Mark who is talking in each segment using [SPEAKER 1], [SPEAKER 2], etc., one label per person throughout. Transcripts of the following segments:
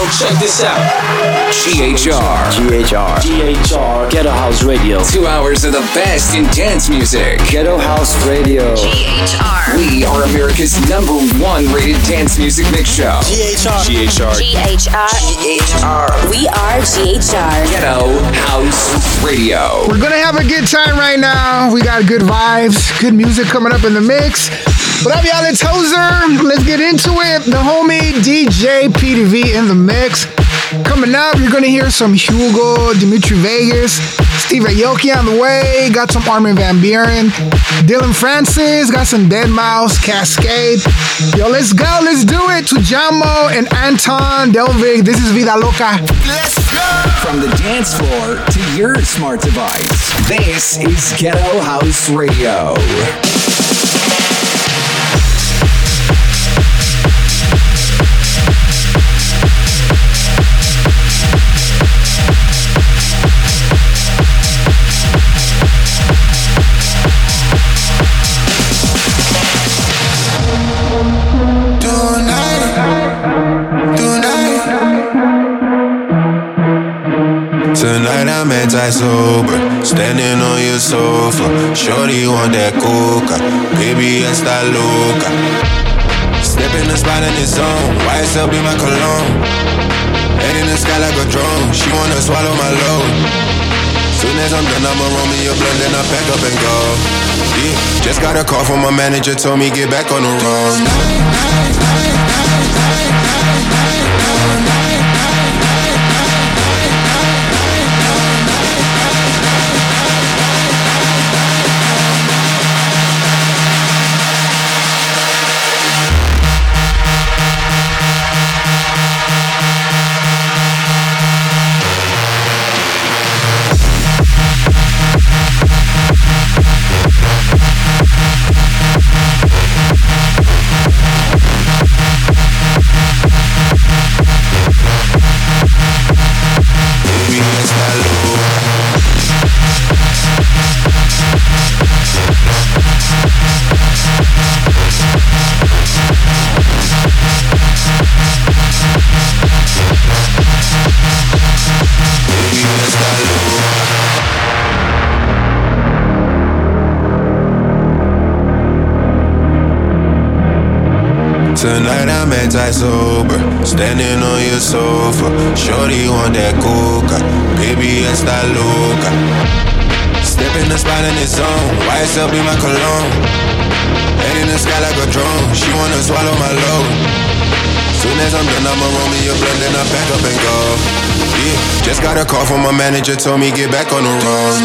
[SPEAKER 1] Yo, check this out.
[SPEAKER 2] GHR.
[SPEAKER 3] GHR.
[SPEAKER 1] GHR. Ghetto House Radio.
[SPEAKER 2] Two hours of the best in dance music.
[SPEAKER 3] Ghetto House Radio.
[SPEAKER 4] GHR.
[SPEAKER 2] We are America's number one rated dance music mix show.
[SPEAKER 1] GHR.
[SPEAKER 2] GHR.
[SPEAKER 4] GHR.
[SPEAKER 2] GHR.
[SPEAKER 4] We are GHR.
[SPEAKER 2] Ghetto House Radio.
[SPEAKER 5] We're gonna have a good time right now. We got good vibes, good music coming up in the mix. What up, y'all? It's Hoser. Let's get into it. The homie DJ Peeti-V in the mix. Coming up, you're gonna hear some Hugel, Dimitri Vegas, Steve Aoki on the way. Got some Armin Van Buuren, Dillon Francis. Got some Dead Mouse, Kaskade. Yo, let's go. Let's do it. Tujamo and Anton Delvig. This is Vida Loca. Let's go!
[SPEAKER 2] From the dance floor to your smart device, this is Ghetto House Radio.
[SPEAKER 6] Anti-sober, standing on your sofa. Shorty want that coca, baby está loca. Step in the spot and it's on, YSL in my cologne. Head in the sky like a drone, she wanna swallow my load. Soon as I'm done, I'ma roll me a blunt, then I pack up and go. Yeah, just got a call from my manager, told me get back on the road. Tonight I'm anti-sober, standing on your sofa. Shorty want that coca, baby está loca. Step in the spot and it's on, YSL be my cologne. Head in the sky like a drone, she wanna swallow my load. Soon as I'm done, I'ma roll me a blunt, then I pack up and go. Yeah, just got a call from my manager, told me get back on the road.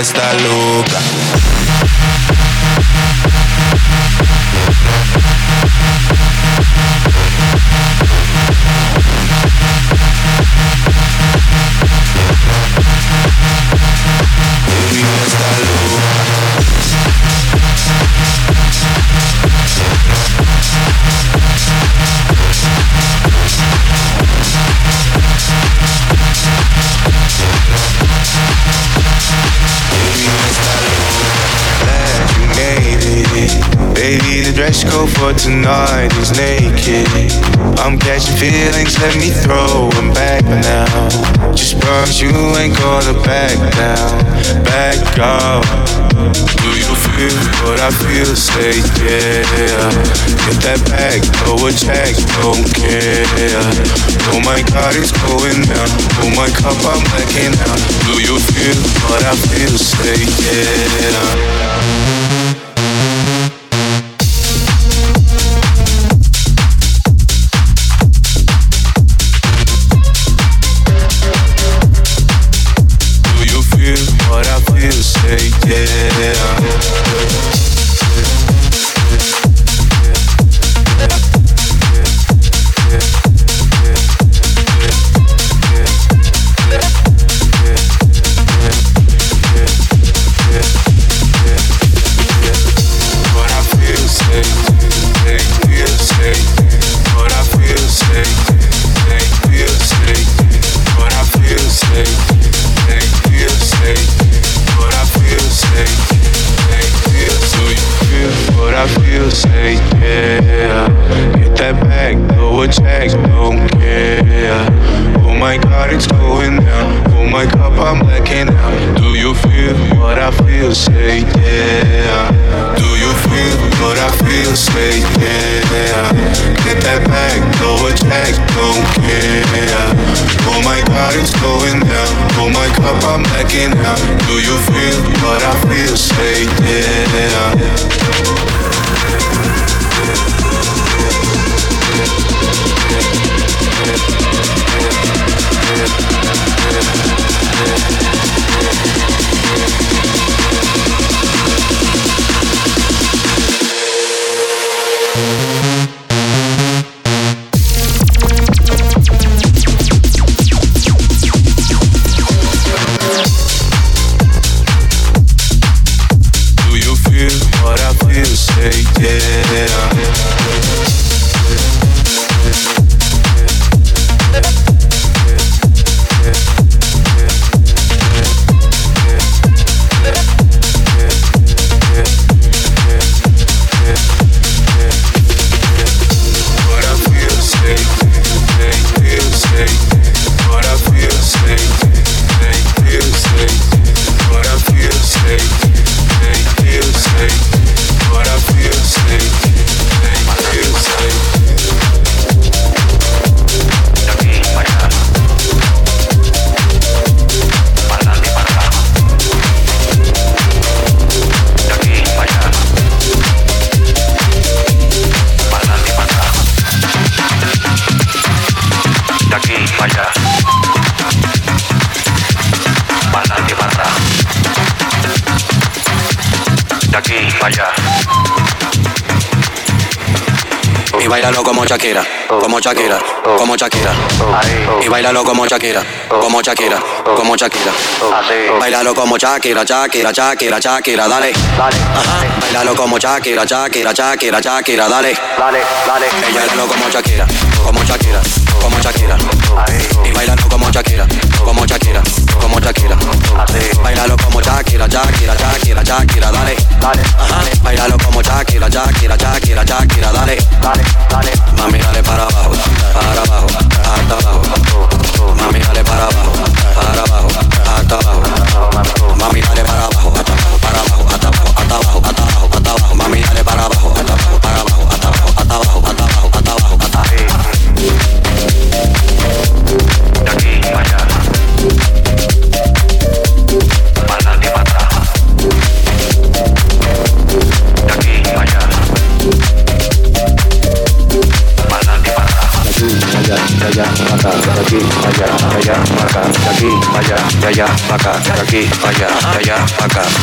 [SPEAKER 6] Está loca. Baby,
[SPEAKER 7] the dress code for tonight is naked. I'm catching feelings, let me throw them back now. Just promise you ain't gonna back down, back up. Do you feel what I feel? Say yeah. Get that back, throw a check, don't care. Oh my God, it's going down. Oh my cup, I'm blacking out. Do you feel what I feel? Say yeah. I'm out. Do you feel what I feel? Say
[SPEAKER 3] de aquí para allá. Y
[SPEAKER 8] bailalo como Shakira, como Shakira, como Shakira. Y bailalo como Shakira, como Shakira, como Shakira. Bailalo como Shakira, Shakira, Shakira, Shakira, dale. Ajá. Bailalo como Shakira, Shakira, Shakira, Shakira, dale. Y bailalo como Shakira, como Shakira, como Shakira. Y bailalo como Shakira, como Shakira, como Shakira. Bailalo como Shakira, Shakira, Shakira, Shakira, dale. Ajá. Bailalo como Shakira, Shakira, Shakira, Shakira, dale. Mami, dale para abajo, para abajo, hasta abajo. Mami, dale para abajo, para abajo, hasta abajo. Mami, dale para abajo, para abajo, hasta abajo, hasta abajo, hasta abajo, hasta abajo. Mami, dale para abajo, para abajo, hasta abajo, hasta abajo, hasta abajo,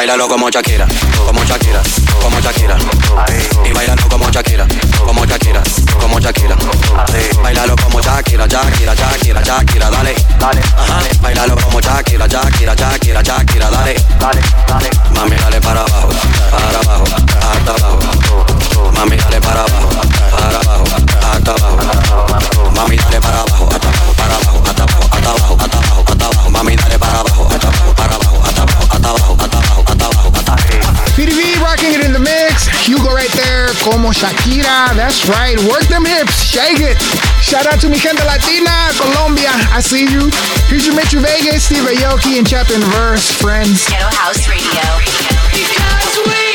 [SPEAKER 8] bailalo como Shakira, como Shakira, como Shakira. Y bailalo como Shakira, como Shakira, como Shakira. Bailalo como Shakira, Shakira, Shakira, Shakira, dale. Ajá. Bailalo como Shakira, Shakira, Shakira, Shakira, dale. Mami, dale para abajo, para abajo, hasta abajo. Mami, dale para abajo, para abajo, hasta abajo. Mami, dale para abajo, hasta abajo, para abajo, hasta abajo, hasta abajo, hasta abajo, hasta abajo. Mami, dale para abajo, hasta abajo, para abajo, hasta abajo, hasta abajo,
[SPEAKER 5] Peeti-V rocking it in the mix. Hugel right there, como Shakira. That's right. Work them hips, shake it. Shout out to mi gente latina, Colombia. I see you. Here's your Dimitri Vegas, Steve Aoki, and Chapin verse, friends.
[SPEAKER 4] Ghetto House Radio.
[SPEAKER 9] Because we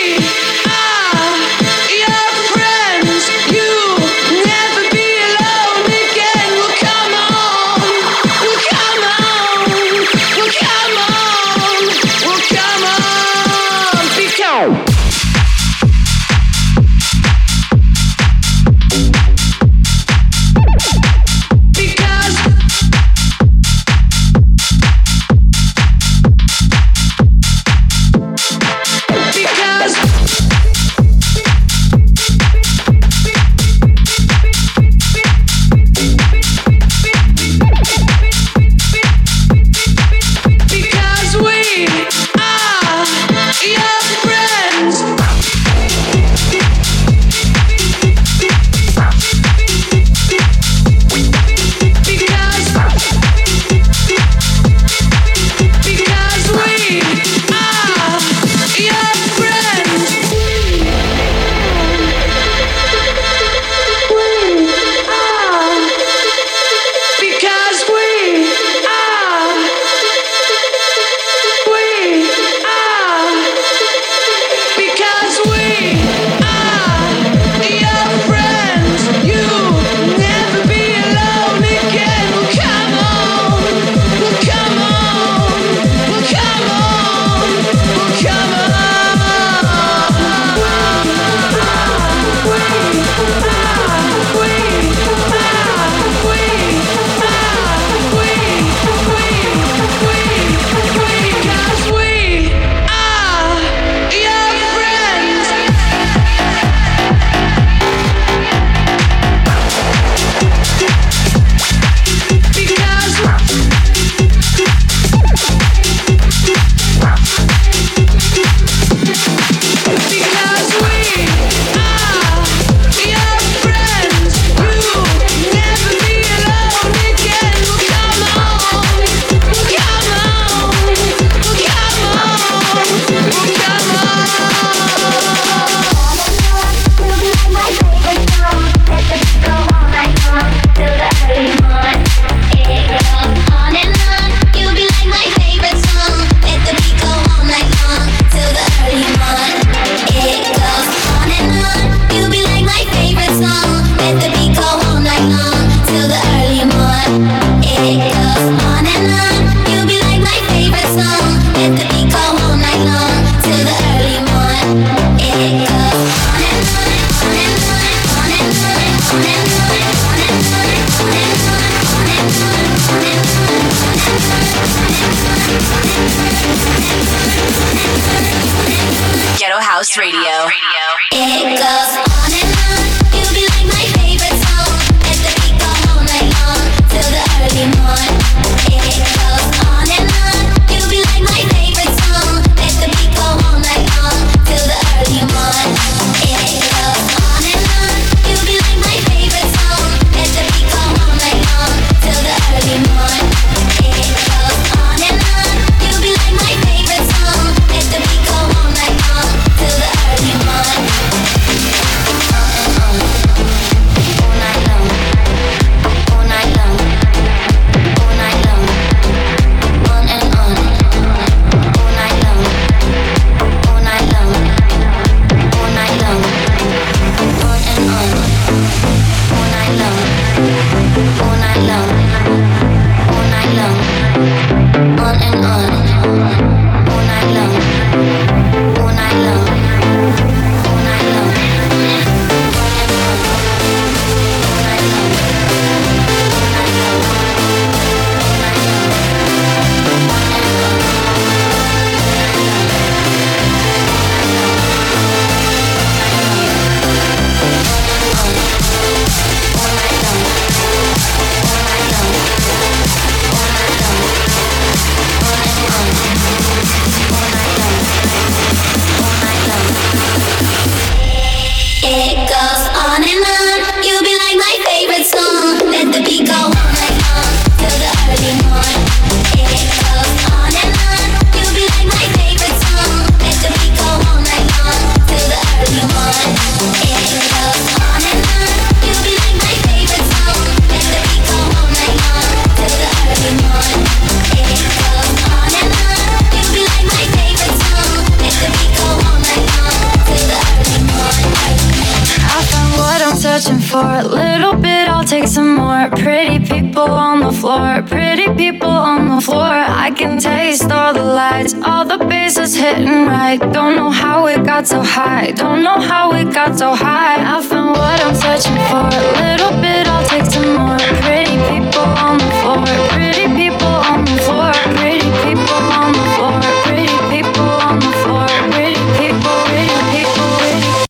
[SPEAKER 10] Mm, sitting right. Don't know how it got so high. Don't know how it got so high. I found what I'm searching for. A little bit, I'll take some more. Pretty people on the floor. Pretty people on the floor. Pretty people on the floor. Pretty people on the floor. Pretty people, pretty people, pretty.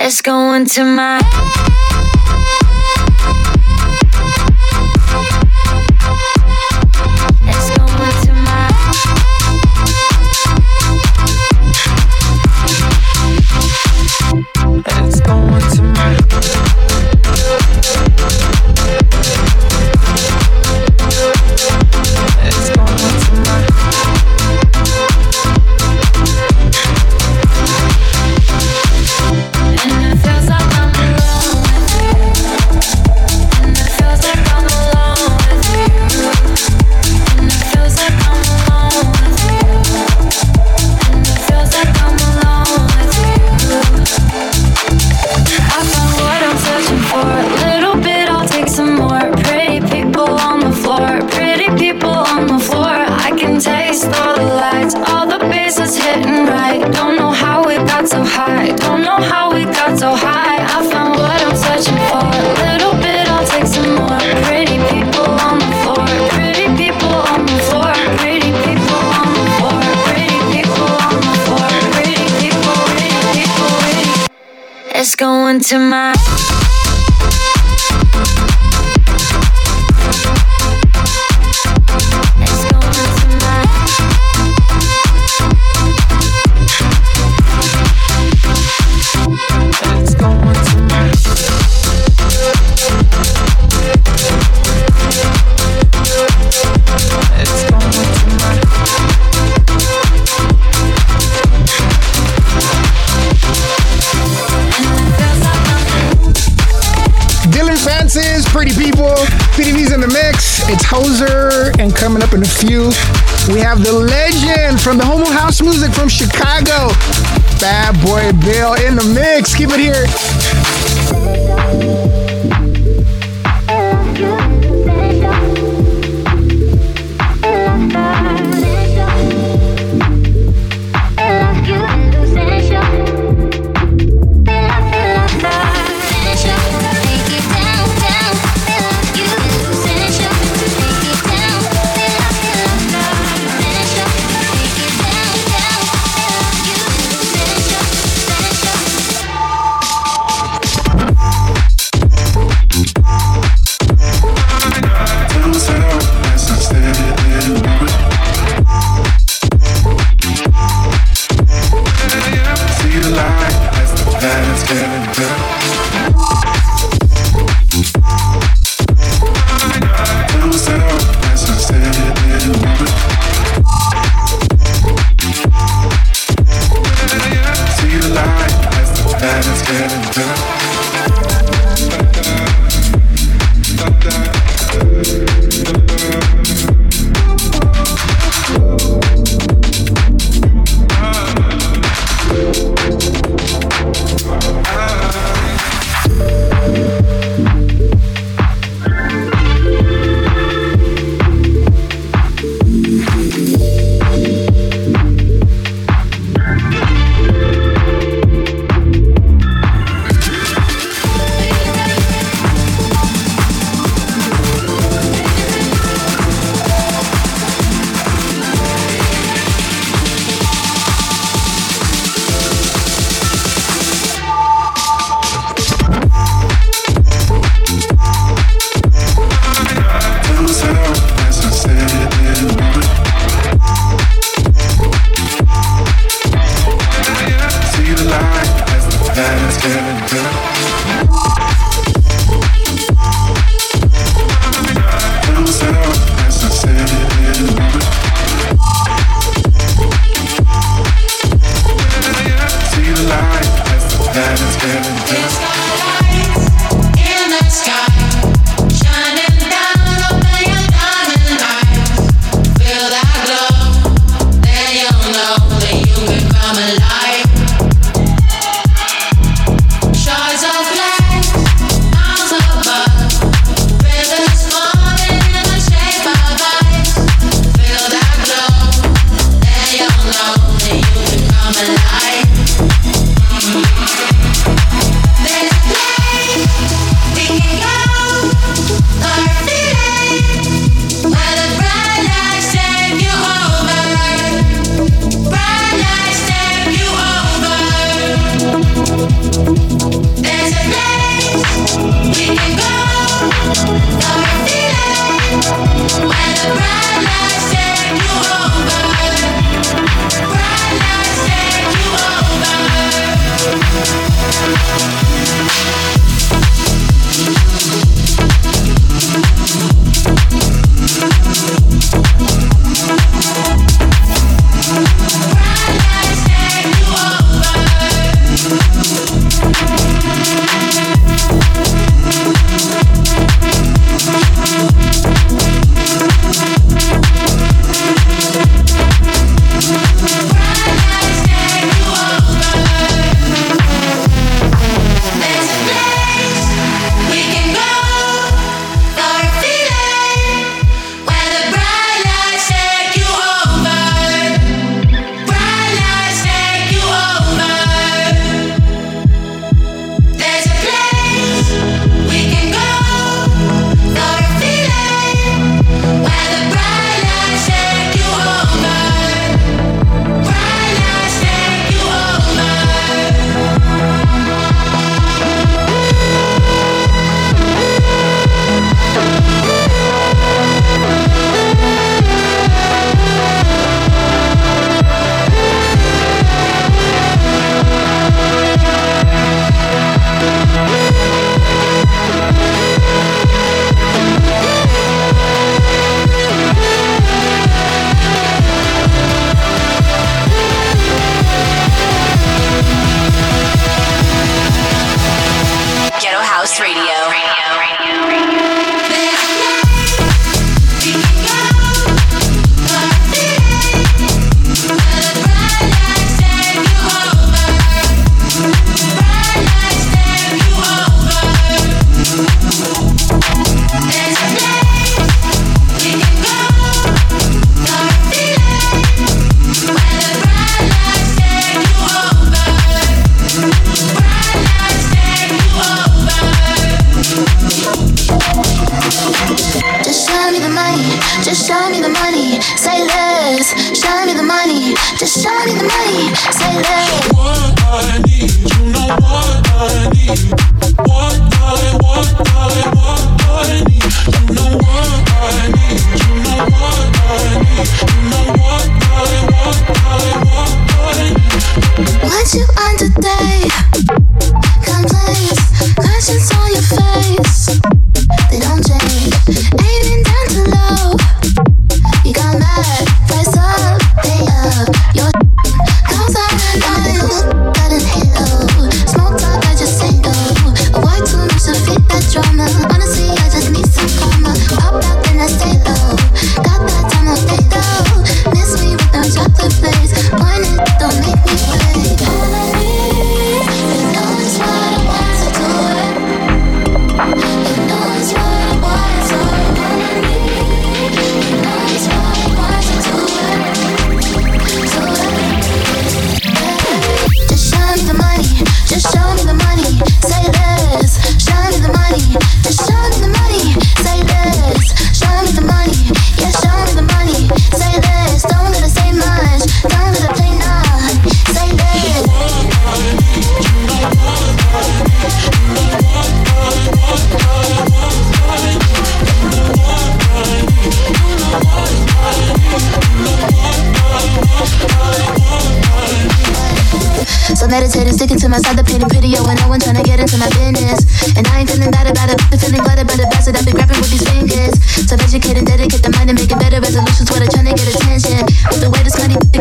[SPEAKER 10] It's going to my. into my pretty people.
[SPEAKER 5] Peeti-V's in the mix. It's Hoser, and coming up in a few, we have the legend from the home of house music from Chicago, Bad Boy Bill in the mix. Keep it here.
[SPEAKER 11] Living meditating,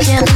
[SPEAKER 11] this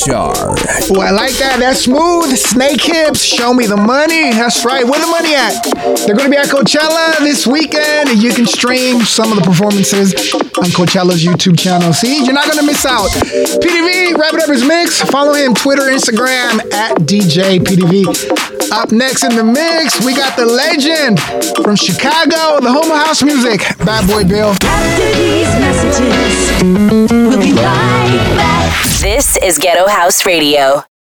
[SPEAKER 2] GHR.
[SPEAKER 5] Oh, I like that. That's smooth. Snakehips. Show me the money. That's right. Where the money at? They're going to be at Coachella this weekend. You can stream some of the performances on Coachella's YouTube channel. See, you're not going to miss out. Peeti-V, wrap it up his mix. Follow him Twitter, Instagram at DJ Peeti-V. Up next in the mix, we got the legend from Chicago, the home of house music, Bad Boy Bill.
[SPEAKER 4] After these messages, we'll be right back. This is Ghetto House Radio.